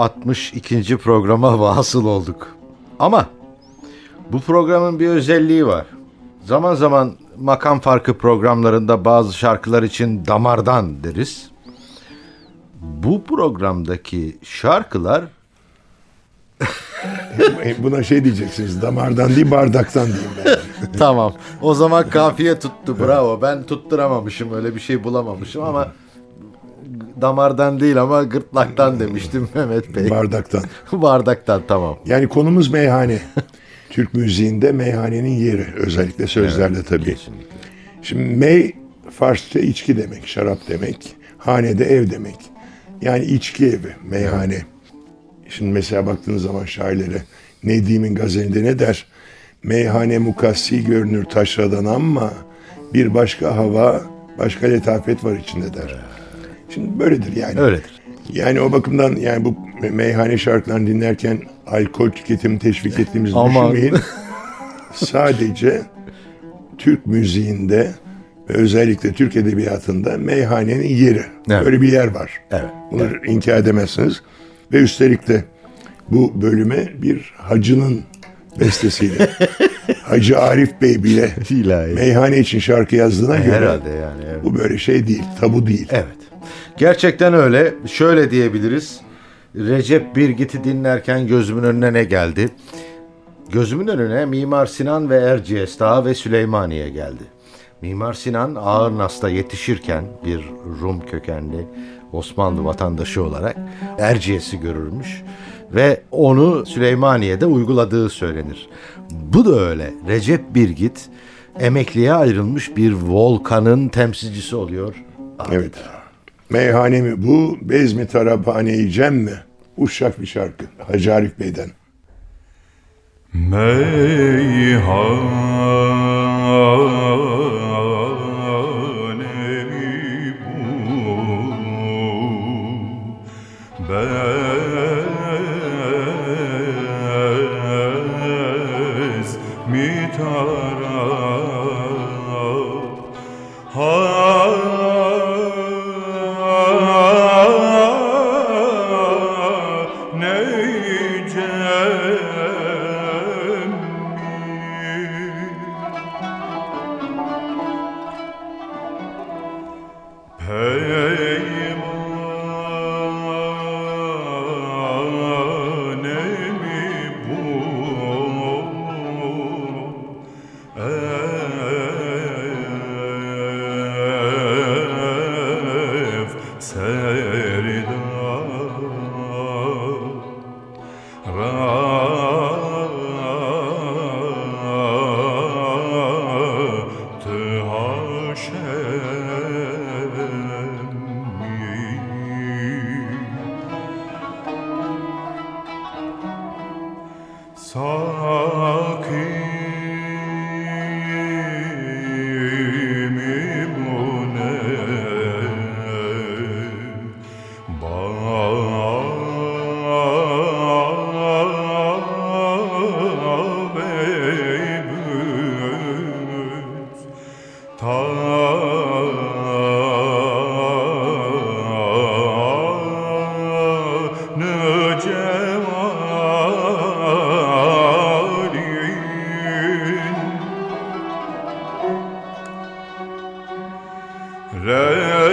162. programa vasıl olduk. Ama bu programın bir özelliği var. Zaman zaman makam farkı programlarında bazı şarkılar için damardan deriz. Bu programdaki şarkılar Buna şey diyeceksiniz damardan değil bardaktan diyeyim ben. tamam. O zaman kafiye tuttu. Bravo. Ben tutturamamışım. Öyle bir şey bulamamışım ama damardan değil ama gırtlaktan demiştim Mehmet Bey. Bardaktan. Bardaktan tamam. Yani konumuz meyhane. Türk müziğinde meyhanenin yeri özellikle sözlerde tabii. Şimdi mey Farsça içki demek, şarap demek. Hanede ev demek. Yani içki evi, meyhane. Şimdi mesela baktığınız zaman şairlere Nedim'in gazelinde ne der? Meyhane mukassi görünür taşradan ama bir başka hava, başka letafet var içinde der. Şimdi böyledir yani. Öyledir. Yani o bakımdan yani bu meyhane şarkılarını dinlerken alkol tüketimini teşvik ettiğimizi düşünmeyin. Sadece Türk müziğinde ve özellikle Türk edebiyatında meyhanenin yeri. Evet. Böyle bir yer var. Evet. Bunu inkar edemezsiniz. Ve üstelik de bu bölüme bir hacının bestesiyle Hacı Arif Bey bile meyhane için şarkı yazdığına göre Herhalde yani. evet. bu böyle şey değil, tabu değil. Evet. Gerçekten öyle. Şöyle diyebiliriz. Recep Birgit'i dinlerken gözümün önüne ne geldi? Gözümün önüne Mimar Sinan ve Erciyes Dağı ve Süleymaniye geldi. Mimar Sinan Ağırnas'ta yetişirken bir Rum kökenli Osmanlı vatandaşı olarak Erciyes'i görürmüş ve onu Süleymaniye'de uyguladığı söylenir. Bu da öyle. Recep Birgit emekliye ayrılmış bir volkanın temsilcisi oluyor. Evet. Meyhane mi bu, bez mi taraphane cem mi? Uşak bir şarkı. Hacı Arif Bey'den. Meyhanemi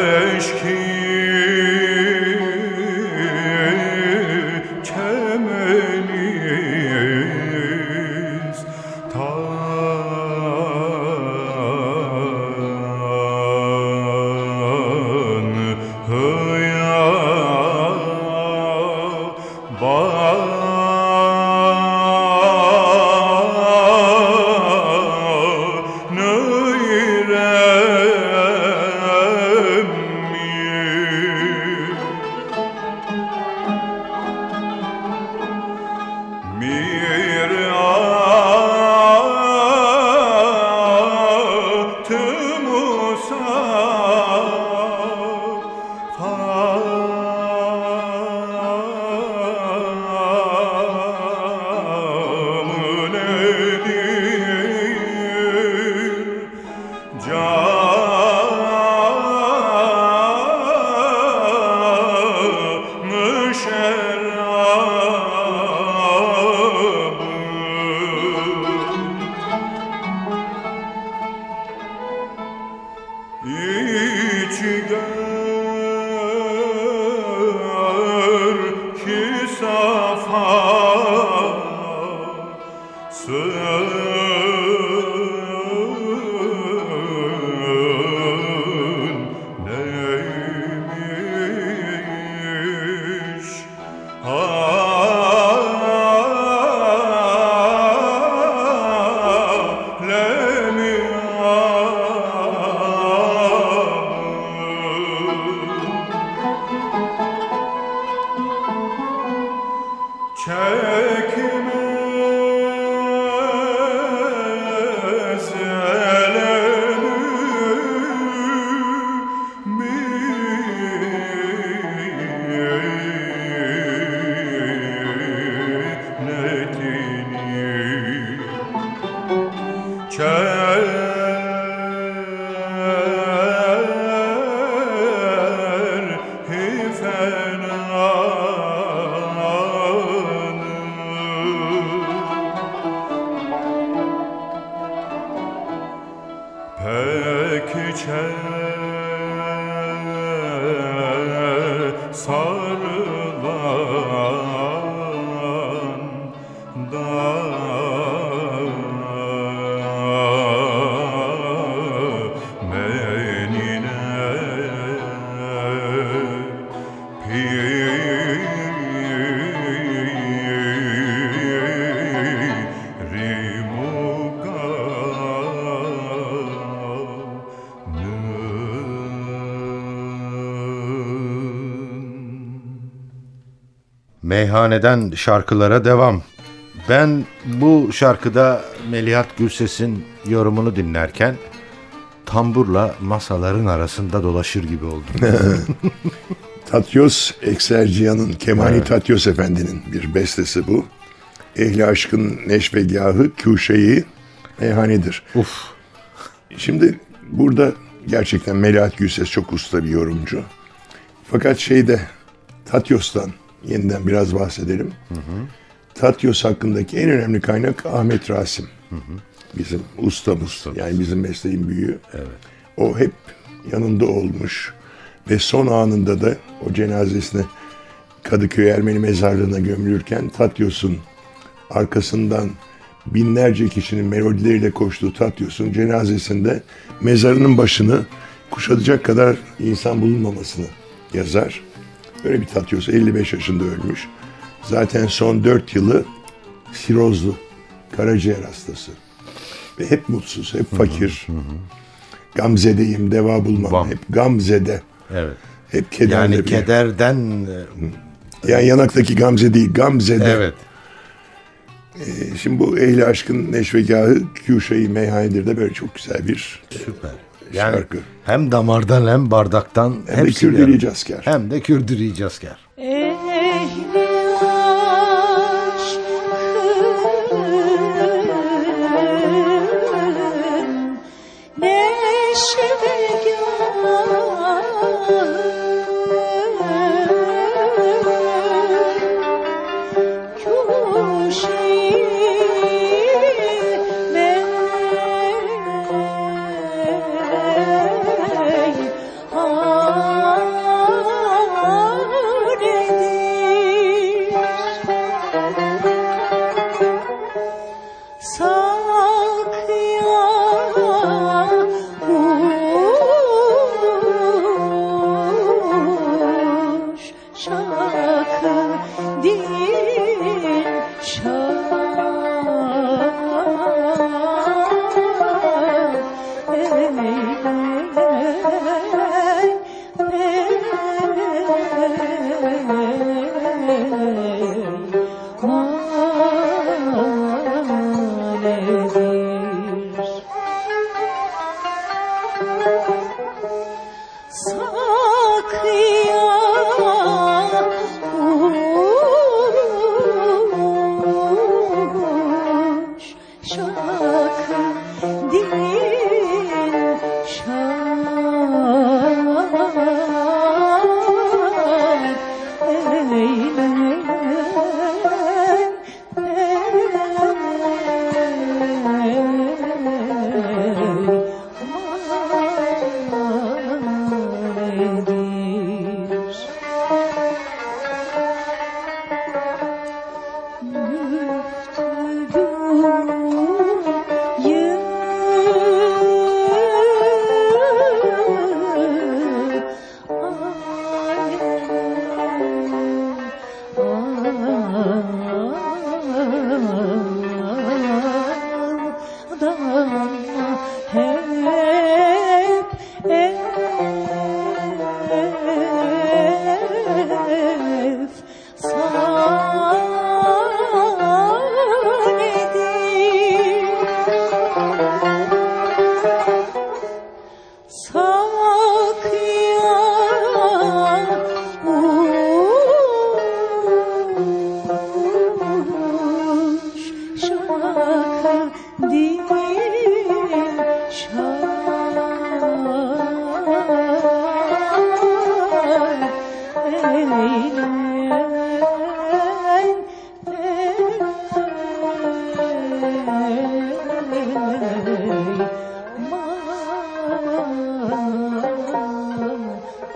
eşkin Amen. Meyhaneden şarkılara devam. Ben bu şarkıda Melihat Gürses'in yorumunu dinlerken tamburla masaların arasında dolaşır gibi oldum. Tatyos Ekserciyan'ın, Kemani Tatyos Efendi'nin bir bestesi bu. Ehli aşkın neşvegahı, kuşeyi meyhanedir. Uf. Şimdi burada gerçekten Melahat Gülses çok usta bir yorumcu. Fakat şeyde Tatyos'tan yeniden biraz bahsedelim. Tatyos hakkındaki en önemli kaynak Ahmet Rasim. Bizim ustamız. Yani bizim mesleğin büyüğü. O hep yanında olmuş. Ve son anında da o cenazesine Kadıköy Ermeni mezarlığına gömülürken Tatyos'un arkasından binlerce kişinin melodileriyle koştuğu Tatyos'un cenazesinde mezarının başını kuşatacak kadar insan bulunmamasını yazar. Böyle bir Tatyos 55 yaşında ölmüş. Zaten son 4 yılı sirozlu, karaciğer hastası. Ve hep mutsuz, hep fakir. Gamzedeyim, deva bulmam. Bam. Hep gamzede. Evet. Hep kederli Yani bir- kederden Yani yanaktaki gamze değil, gamzede. evet. E, Şimdi bu ehli aşkın neşvegahı Kuşayı Meyhanedir de böyle çok güzel bir Süper. Yani şarkı. hem damardan hem bardaktan Hem de hepsi Kürdili bir- Cazker. Hem de Kürdili Cazker. Ehli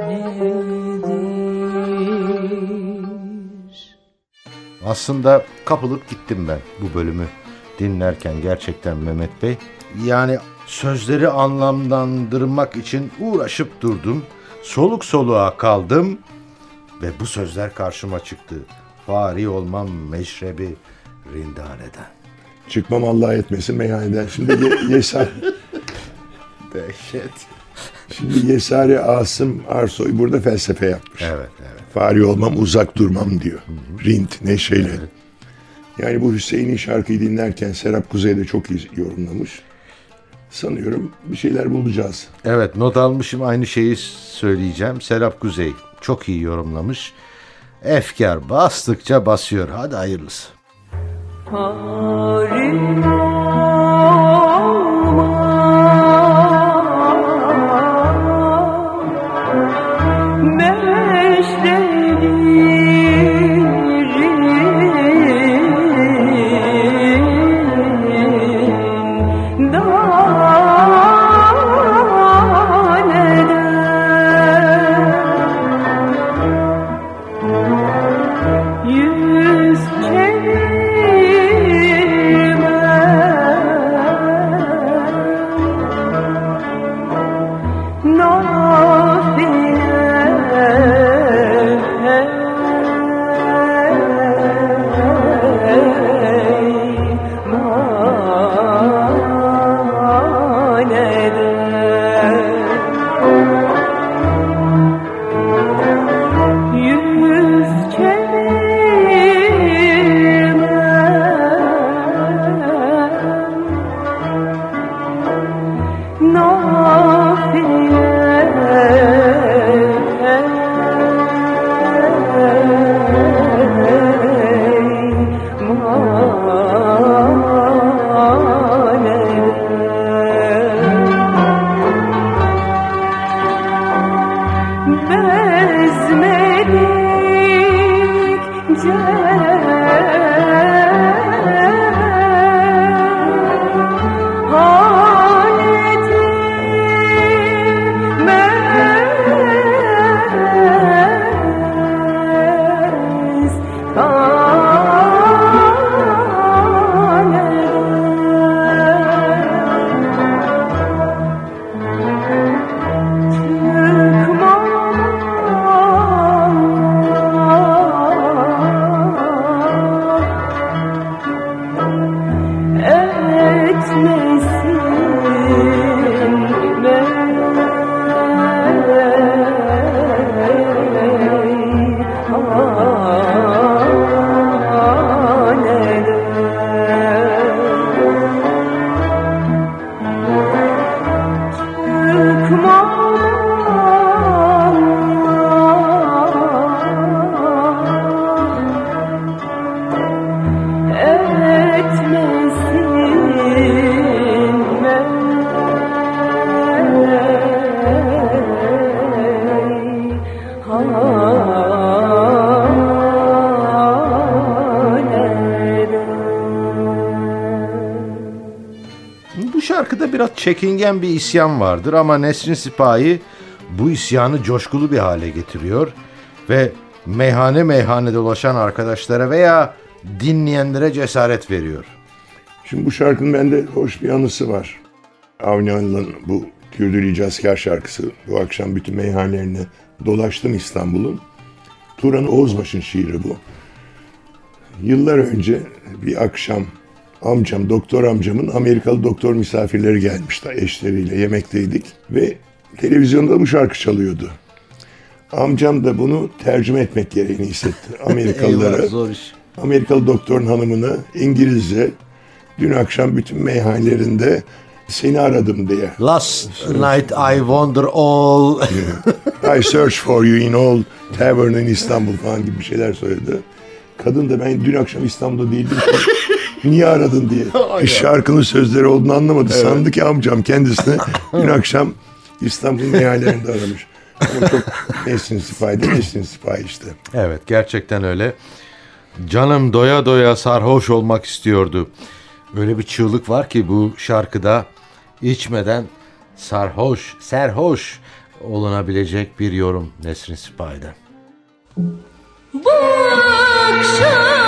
Nedir? Aslında kapılıp gittim ben bu bölümü dinlerken gerçekten Mehmet Bey. Yani sözleri anlamlandırmak için uğraşıp durdum. Soluk soluğa kaldım ve bu sözler karşıma çıktı. Fari olmam meşrebi rindaneden. Çıkmam Allah etmesin meyhaneden. Şimdi Ye- Yesar, Dehşet. Şimdi Yesari Asım Arsoy burada felsefe yapmış. Evet, evet. Fari olmam uzak durmam diyor. Rint neşeyle. Yani bu Hüseyin'in şarkıyı dinlerken Serap Kuzey de çok iyi yorumlamış. Sanıyorum bir şeyler bulacağız. Evet not almışım aynı şeyi söyleyeceğim. Serap Kuzey çok iyi yorumlamış. Efkar bastıkça basıyor. Hadi hayırlısı. Paris Biraz çekingen bir isyan vardır ama Nesrin Sipahi bu isyanı coşkulu bir hale getiriyor ve meyhane meyhane dolaşan arkadaşlara veya dinleyenlere cesaret veriyor. Şimdi bu şarkının bende hoş bir anısı var. Avni Anıl'ın bu Kürdül İcazkar şarkısı. Bu akşam bütün meyhanelerine dolaştım İstanbul'un. Turan Oğuzbaş'ın şiiri bu. Yıllar önce bir akşam amcam, doktor amcamın Amerikalı doktor misafirleri gelmişti eşleriyle yemekteydik ve televizyonda bu şarkı çalıyordu. Amcam da bunu tercüme etmek gereğini hissetti Amerikalılara. Eyvah, zor iş. Amerikalı doktorun hanımına İngilizce dün akşam bütün meyhanelerinde seni aradım diye. Last night I wonder all. I search for you in all tavern in İstanbul falan gibi bir şeyler söyledi. Kadın da ben dün akşam İstanbul'da değildim. Niye aradın diye. Bir şarkının sözleri olduğunu anlamadı. Sandı ki amcam kendisine dün akşam İstanbul meyhanelerinde aramış. Ama çok Nesrin Sipahi de Nesrin Sipahi işte. evet gerçekten öyle. Canım doya doya sarhoş olmak istiyordu. Öyle bir çığlık var ki bu şarkıda içmeden sarhoş, serhoş olunabilecek bir yorum Nesrin Sipahi'den. Bu akşam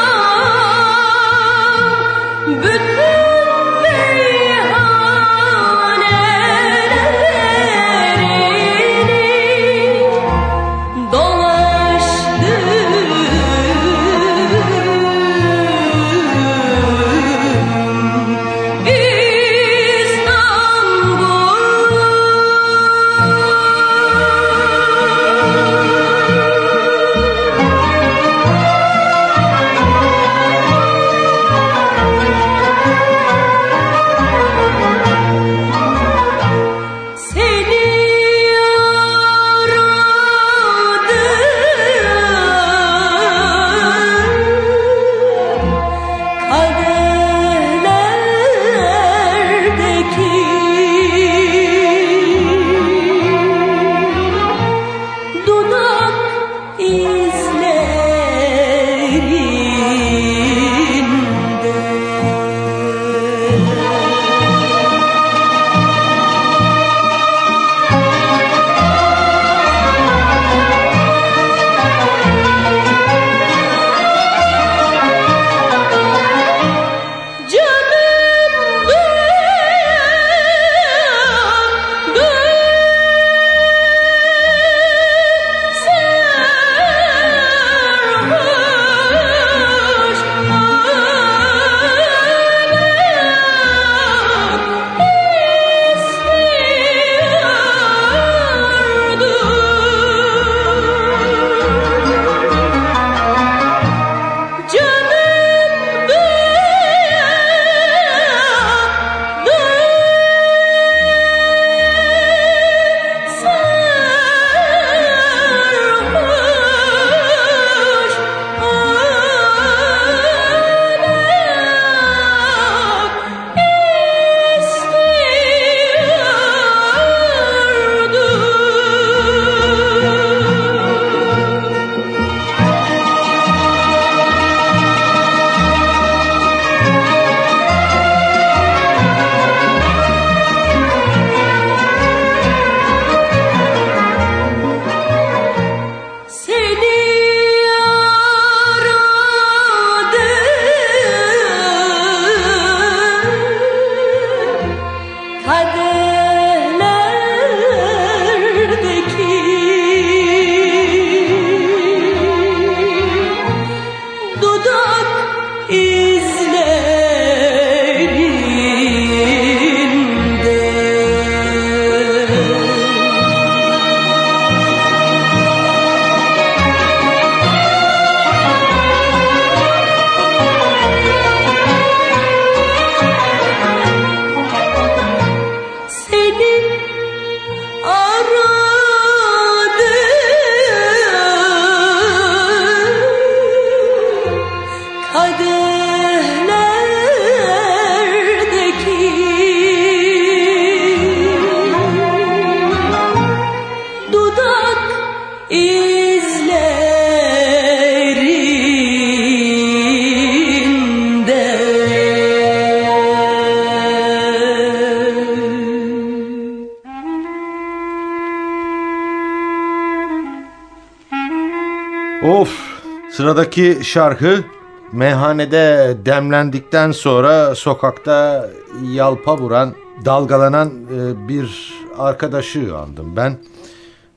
sıradaki şarkı meyhanede demlendikten sonra sokakta yalpa vuran dalgalanan e, bir arkadaşı andım ben.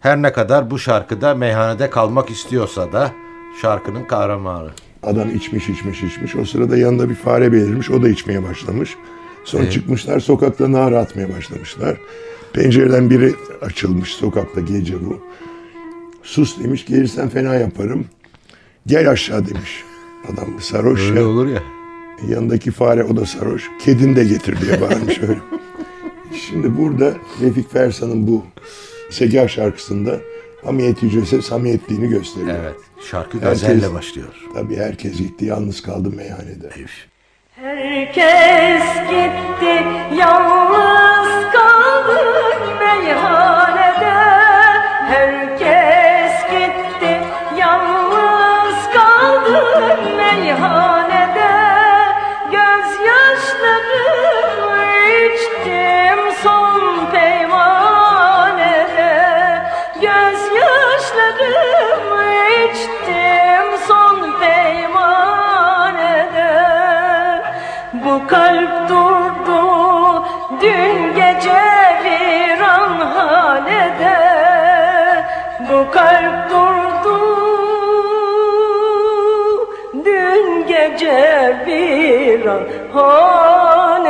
Her ne kadar bu şarkıda meyhanede kalmak istiyorsa da şarkının kahramanı. Adam içmiş içmiş içmiş. O sırada yanında bir fare belirmiş. O da içmeye başlamış. Sonra çıkmışlar sokakta nara atmaya başlamışlar. Pencereden biri açılmış sokakta gece bu. Sus demiş gelirsen fena yaparım. Gel aşağı demiş. Adam sarhoş Öyle ya. olur ya. Yanındaki fare o da sarhoş. Kedin de getir diye bağırmış öyle. Şimdi burada Refik Fersan'ın bu Segah şarkısında hamiyet yücesi samiyetliğini gösteriyor. Evet. Şarkı gazelle başlıyor. Tabii herkes gitti yalnız kaldı meyhanede. Herkes gitti, yalnız kaldım meyhanede. Kalp durdu. Dün gece viran hanede Bu kalp durdu. Dün gece viran hanede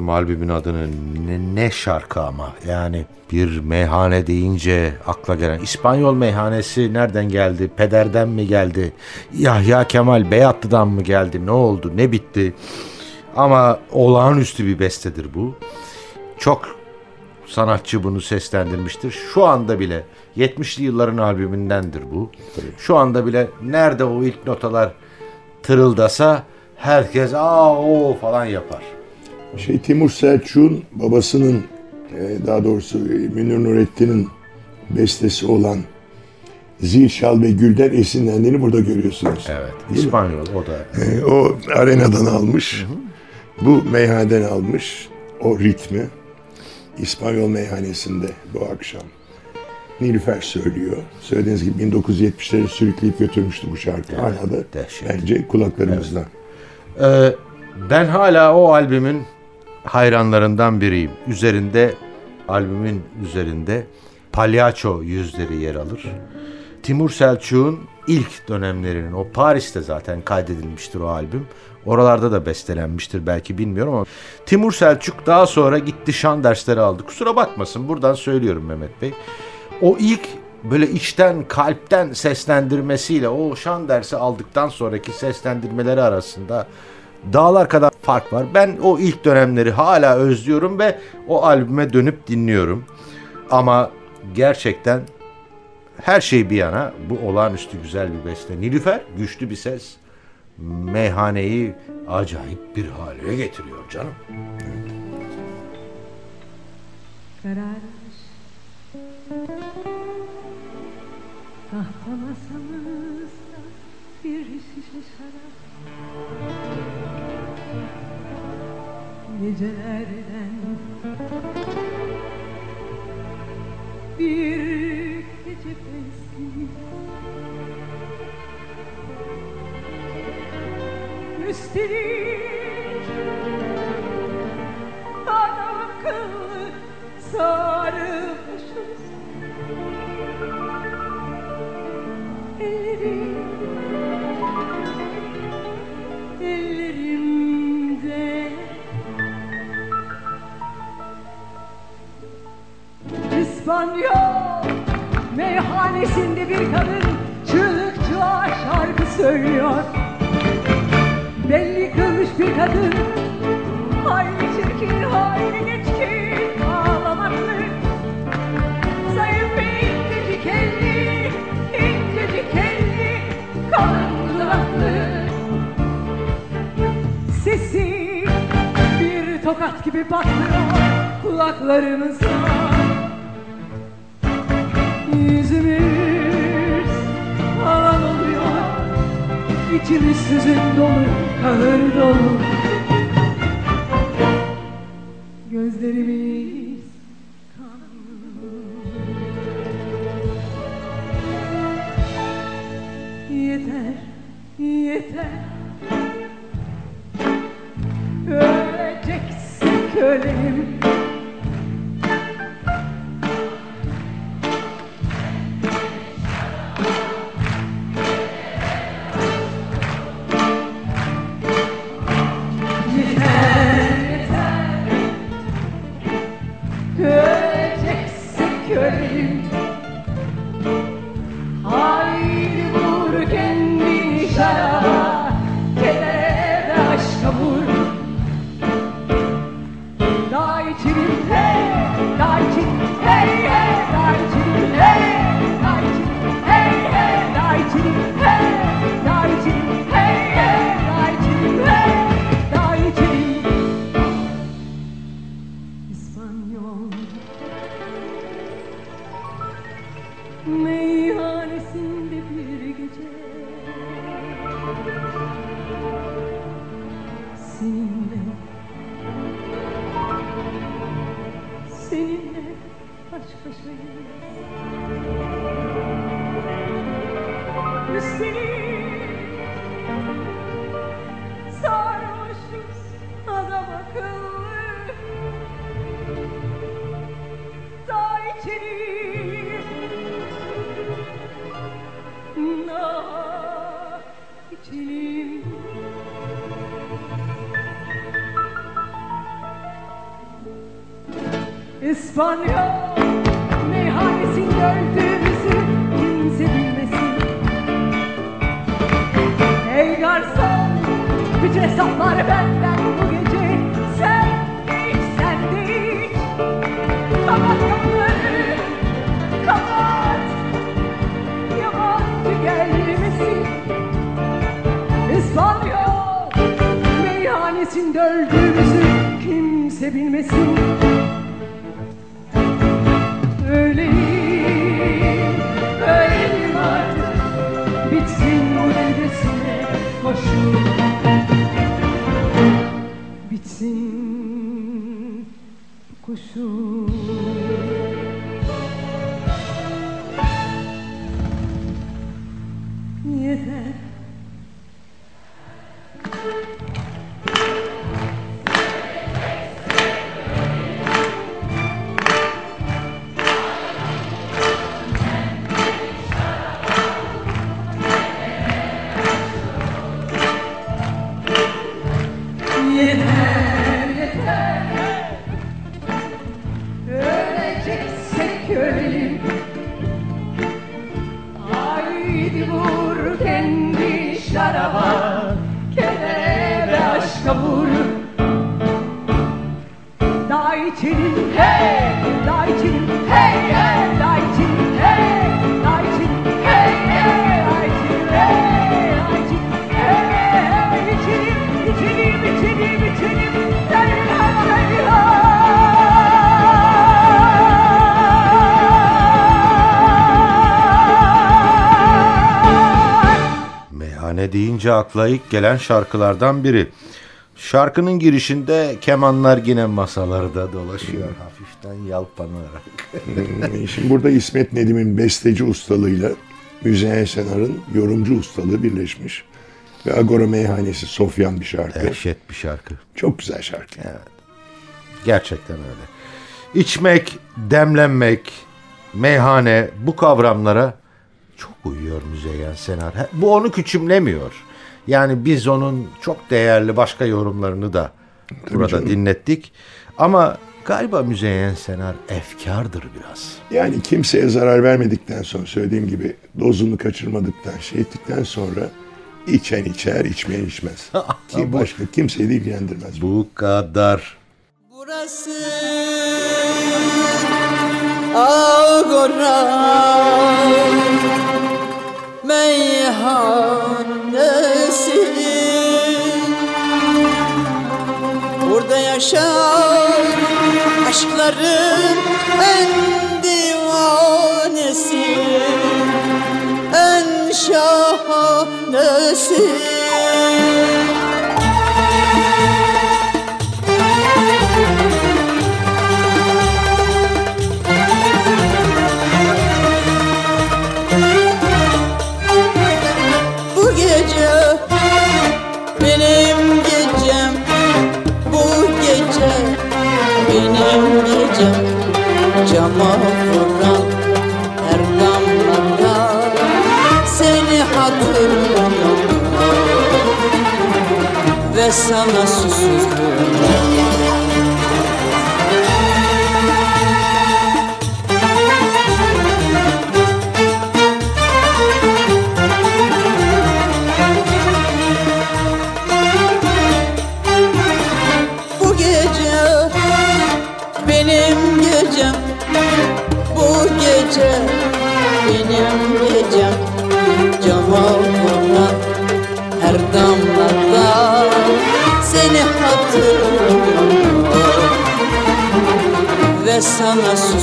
aldım albümün adını. Ne, ne şarkı ama. Yani bir meyhane deyince akla gelen. İspanyol meyhanesi nereden geldi? Pederden mi geldi? Yahya Kemal Beyatlı'dan mı geldi? Ne oldu? Ne bitti? Ama olağanüstü bir bestedir bu. Çok sanatçı bunu seslendirmiştir. Şu anda bile 70'li yılların albümündendir bu. Şu anda bile nerede o ilk notalar tırıldasa herkes aa o falan yapar. Şey Timur Selçuk'un babasının e, daha doğrusu e, Münir Nurettin'in bestesi olan Zil Şal ve Gül'den esinlendiğini burada görüyorsunuz. Evet. İspanyol o da. E, o arenadan almış. Bu meyhaneden almış. O ritmi. İspanyol meyhanesinde bu akşam. Nilüfer söylüyor. Söylediğiniz gibi 1970'leri sürükleyip götürmüştü bu şarkı. Hala da dehşet. bence kulaklarımızda. Ee, ben hala o albümün hayranlarından biriyim. Üzerinde albümün üzerinde palyaço yüzleri yer alır. Timur Selçuk'un ilk dönemlerinin o Paris'te zaten kaydedilmiştir o albüm. Oralarda da bestelenmiştir belki bilmiyorum ama Timur Selçuk daha sonra gitti şan dersleri aldı. Kusura bakmasın buradan söylüyorum Mehmet Bey. O ilk böyle içten kalpten seslendirmesiyle o şan dersi aldıktan sonraki seslendirmeleri arasında dağlar kadar fark var. Ben o ilk dönemleri hala özlüyorum ve o albüme dönüp dinliyorum. Ama gerçekten her şey bir yana bu olağanüstü güzel bir beste. Nilüfer güçlü bir ses meyhaneyi acayip bir hale getiriyor canım. kararmış Tahta masamızda bir şişe şarap Gecelerden bir gece fesli Üstelik adam akıllı sarılmışız. Ellerim İspanyol meyhanesinde bir kadın çığlıkçığa şarkı söylüyor. Belli kılmış bir kadın Hayli çirkin, hayli geçkin ağlamaklı. Zayıf ve incecik elli, incecik elli Kalın Sesi patlıyor kulaklarımıza Yüzümüz alan oluyor. İçimiz süzük dolu, kahır dolu. Gözlerimiz kan Yeter, yeter İspanyol meyhanesinde öldüğümüzü kimse bilmesin. Ey garson bütün hesaplar benden bu gece Sen de iç sen de iç Kapat kapıları kapat. Yabancı gelmesin İspanyol meyhanesinde öldüğümüzü kimse bilmesin bu Haydi vur kendi şaraba Kedere aşka vur. Daha içelim Meyhane deyince akla ilk gelen şarkılardan biri. Şarkının girişinde kemanlar yine masalarda dolaşıyor hafiften yalpanarak. Hmm, Şimdi burada İsmet Nedim'in besteci ustalığıyla Müzeyyen Senar'ın yorumcu ustalığı birleşmiş. Ve Agora Meyhanesi Sofyan bir şarkı. Dehşet bir şarkı. Çok güzel şarkı. Gerçekten öyle. İçmek, demlenmek, meyhane bu kavramlara çok uyuyor Müzeyyen Senar. Bu onu küçümlemiyor. Yani biz onun çok değerli başka yorumlarını da burada canım. dinlettik. Ama galiba Müzeyyen Senar efkardır biraz. Yani kimseye zarar vermedikten sonra söylediğim gibi dozunu kaçırmadıktan şey ettikten sonra içen içer, içmeyen içmez. Ki başka kimseyi de ilgilendirmez. Bu kadar. Burası Agora Meyhanesi. Burada yaşar aşkların en divanesi En şahanesi Vuran her damlada Seni hatırlıyorum Ve sana susuyorum sana susuyorum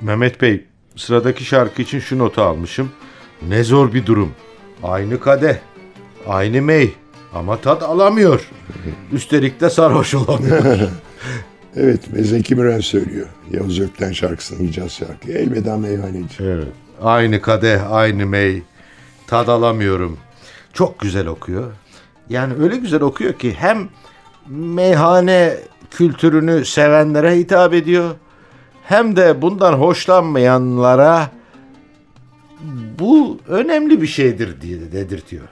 Mehmet Bey, sıradaki şarkı için şu notu almışım. Ne zor bir durum. Aynı kadeh, aynı mey ama tat alamıyor. Üstelik de sarhoş olamıyor. Evet ve Zeki Müren söylüyor. Yavuz Ökten şarkısını Hicaz şarkı. Elveda meyhaneci. evet. Aynı kadeh, aynı mey. Tad alamıyorum. Çok güzel okuyor. Yani öyle güzel okuyor ki hem meyhane kültürünü sevenlere hitap ediyor. Hem de bundan hoşlanmayanlara bu önemli bir şeydir diye dedirtiyor.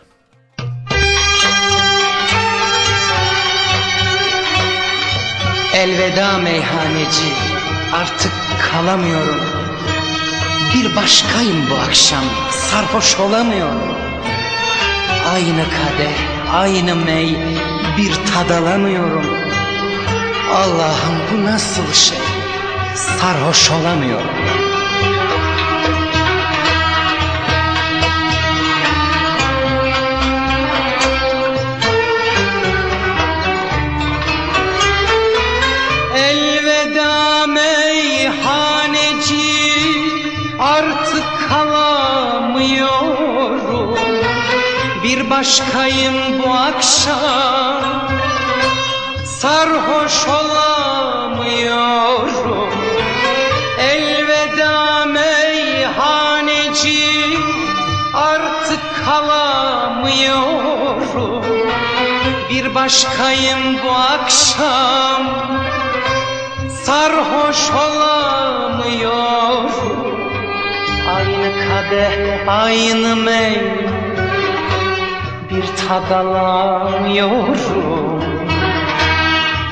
Elveda meyhaneci artık kalamıyorum. Bir başkayım bu akşam sarhoş olamıyorum. Aynı kadeh aynı mey bir tad alamıyorum. Allah'ım bu nasıl şey? Sarhoş olamıyorum artık kalamıyorum. Bir başkayım bu akşam. Sarhoş olamıyorum. Elveda meyhaneci artık kalamıyorum. Bir başkayım bu akşam. Sarhoş olamıyorum kadeh aynı mey bir tad alamıyorum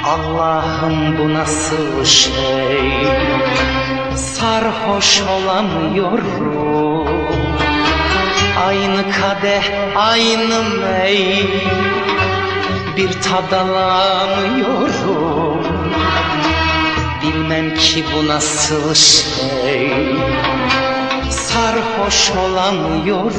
Allah'ım bu nasıl şey? Sarhoş olamıyorum. Aynı kadeh aynı mey Bir tad alamıyorum Bilmem ki bu nasıl şey Sarhoş olamıyorum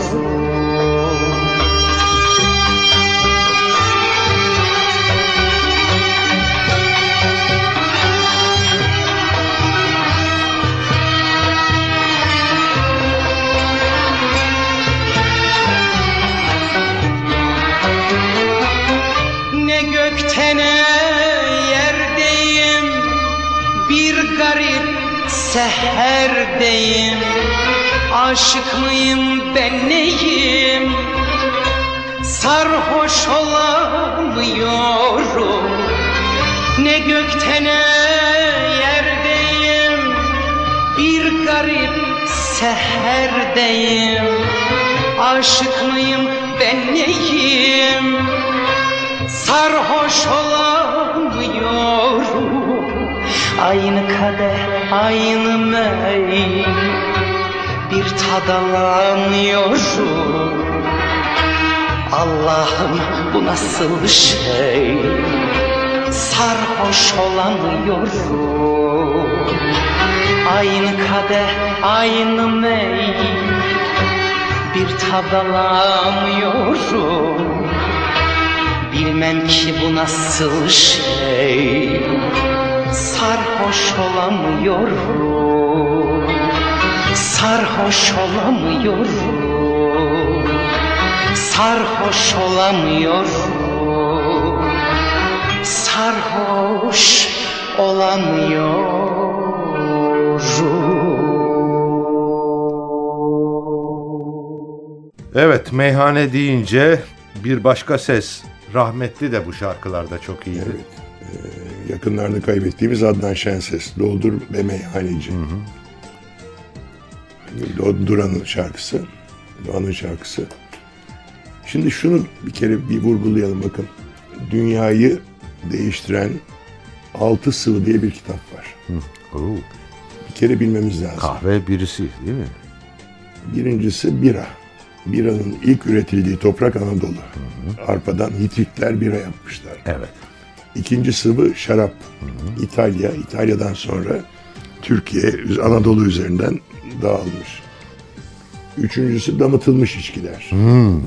Ne gökte ne yerdeyim Bir garip seherdeyim Aşık mıyım ben neyim? Sarhoş olamıyorum. Ne gökte ne yerdeyim. Bir garip seherdeyim. Aşık mıyım ben neyim? Sarhoş olamıyorum. Aynı kadeh aynı mey Bir tad alamıyorum Allah'ım bu nasıl şey? Sarhoş olamıyorum Aynı kadeh aynı mey Bir tad alamıyorum Bilmem ki bu nasıl şey. Sarhoş olamıyorum Sarhoş olamıyorum Sarhoş olamıyorum Sarhoş olamıyorum Evet meyhane deyince bir başka ses. Rahmetli de bu şarkılarda çok iyiydi. Evet. Ee, yakınlarda kaybettiğimiz Adnan Şenses. Doldur ve Meyhaneci. Do- Duran'ın şarkısı. Doğan'ın şarkısı. Şimdi şunu bir kere bir vurgulayalım bakın. Dünyayı değiştiren Altı Sıvı diye bir kitap var. Oo, Bir kere bilmemiz lazım. kahve birisi değil mi? Birincisi bira. Biranın ilk üretildiği toprak Anadolu. Arpadan Hititler bira yapmışlar. Evet. İkinci sıvı şarap. İtalya, İtalya'dan sonra Türkiye, Anadolu üzerinden dağılmış. Üçüncüsü damıtılmış içkiler.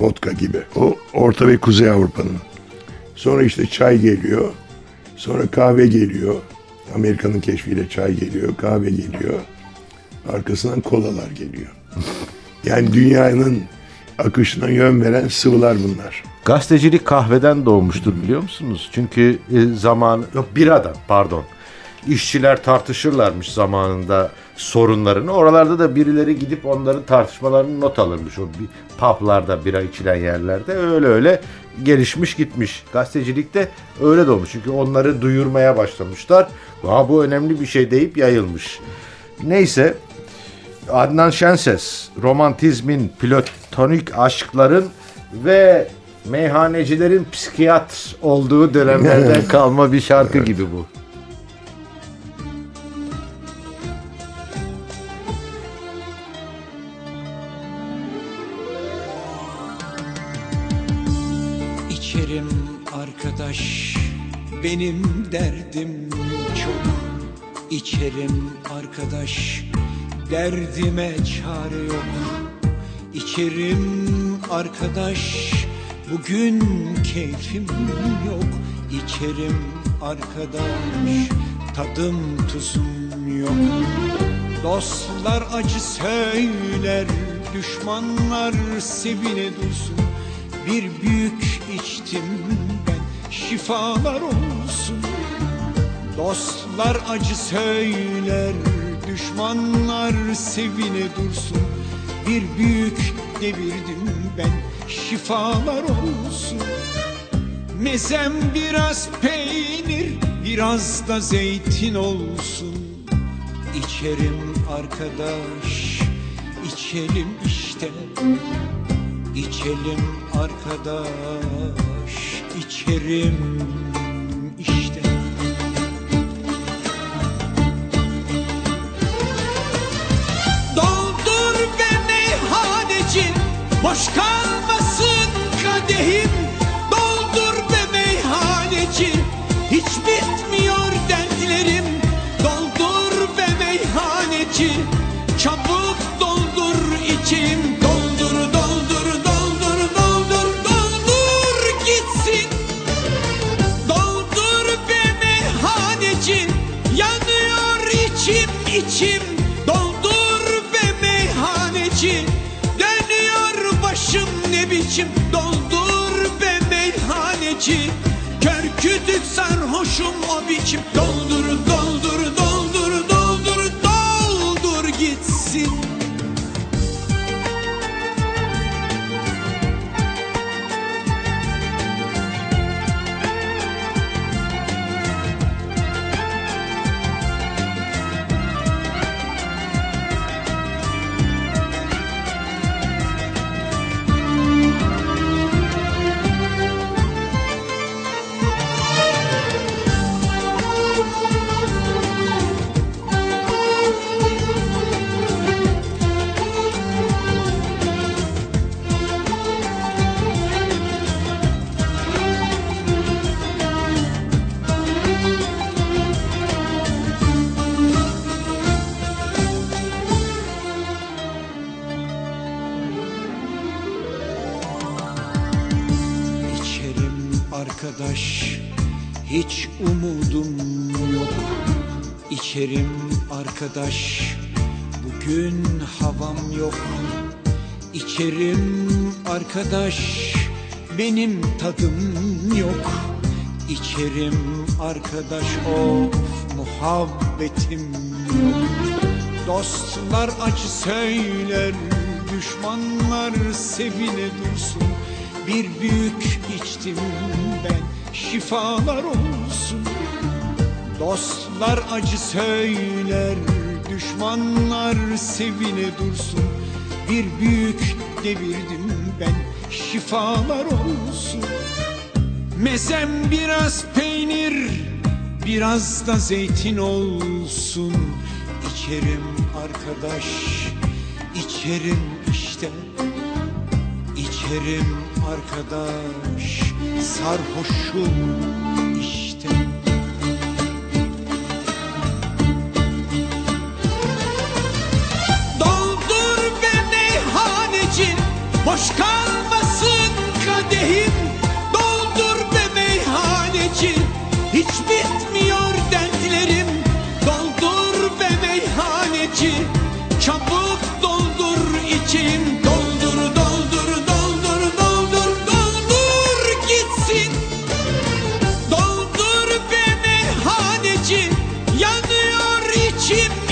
Vodka gibi. O Orta ve Kuzey Avrupa'nın. Sonra işte çay geliyor. Sonra kahve geliyor. Amerika'nın keşfiyle çay geliyor, kahve geliyor. Arkasından kolalar geliyor. Yani dünyanın akışına yön veren sıvılar bunlar. Gazetecilik kahveden doğmuştur biliyor musunuz? Çünkü e, zaman yok biradan pardon. İşçiler tartışırlarmış zamanında sorunlarını. Oralarda da birileri gidip onların tartışmalarını not alırmış. O bir publarda bira içilen yerlerde öyle öyle gelişmiş gitmiş. Gazetecilikte öyle de olmuş. Çünkü onları duyurmaya başlamışlar. Ha, bu önemli bir şey deyip yayılmış. Neyse Adnan Şenses, romantizmin, platonik aşkların ve meyhanecilerin psikiyatr olduğu dönemlerden kalma bir şarkı gibi bu. Arkadaş benim derdim çok. İçerim arkadaş derdime çare yok. İçerim arkadaş bugün keyfim yok. İçerim arkadaş tadım tuzum yok. Dostlar acı söyler düşmanlar sevine dursun. Bir büyük içtim şifalar olsun. Dostlar acı söyler düşmanlar sevine dursun. Bir büyük devirdim ben şifalar olsun. Mezem biraz peynir biraz da zeytin olsun. İçerim arkadaş içelim işte. İçelim arkadaş, içerim sarhoşum o biçim İçerim arkadaş bugün havam yok. İçerim arkadaş benim tadım yok. İçerim arkadaş of muhabbetim yok. Dostlar acı söyler Düşmanlar sevine dursun. Bir büyük içtim ben Şifalar olsun Dostlar acı söyler Düşmanlar sevine dursun. Bir büyük devirdim ben Şifalar olsun. Mezem biraz peynir Biraz da zeytin olsun. İçerim arkadaş içerim işte. İçerim arkadaş Sarhoşum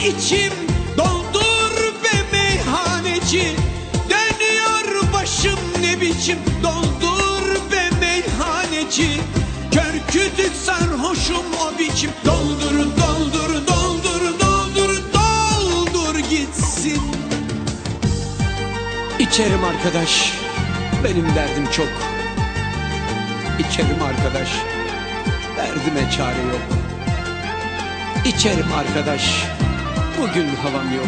içim Doldur be meyhaneci. Dönüyor başım ne biçim Doldur be meyhaneci. Kör kütük sarhoşum o biçim. Doldur doldur doldur doldur doldur gitsin. İçerim arkadaş Benim derdim çok. İçerim arkadaş Derdime çare yok. İçerim arkadaş Bugün havam yok.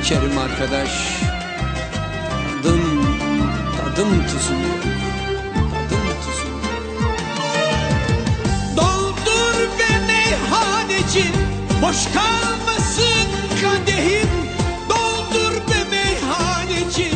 İçerim arkadaş. Tadım Tadım tuzum yok Tadım tuzum yok Doldur be meyhaneci Boş kalmasın kadehim Doldur be meyhaneci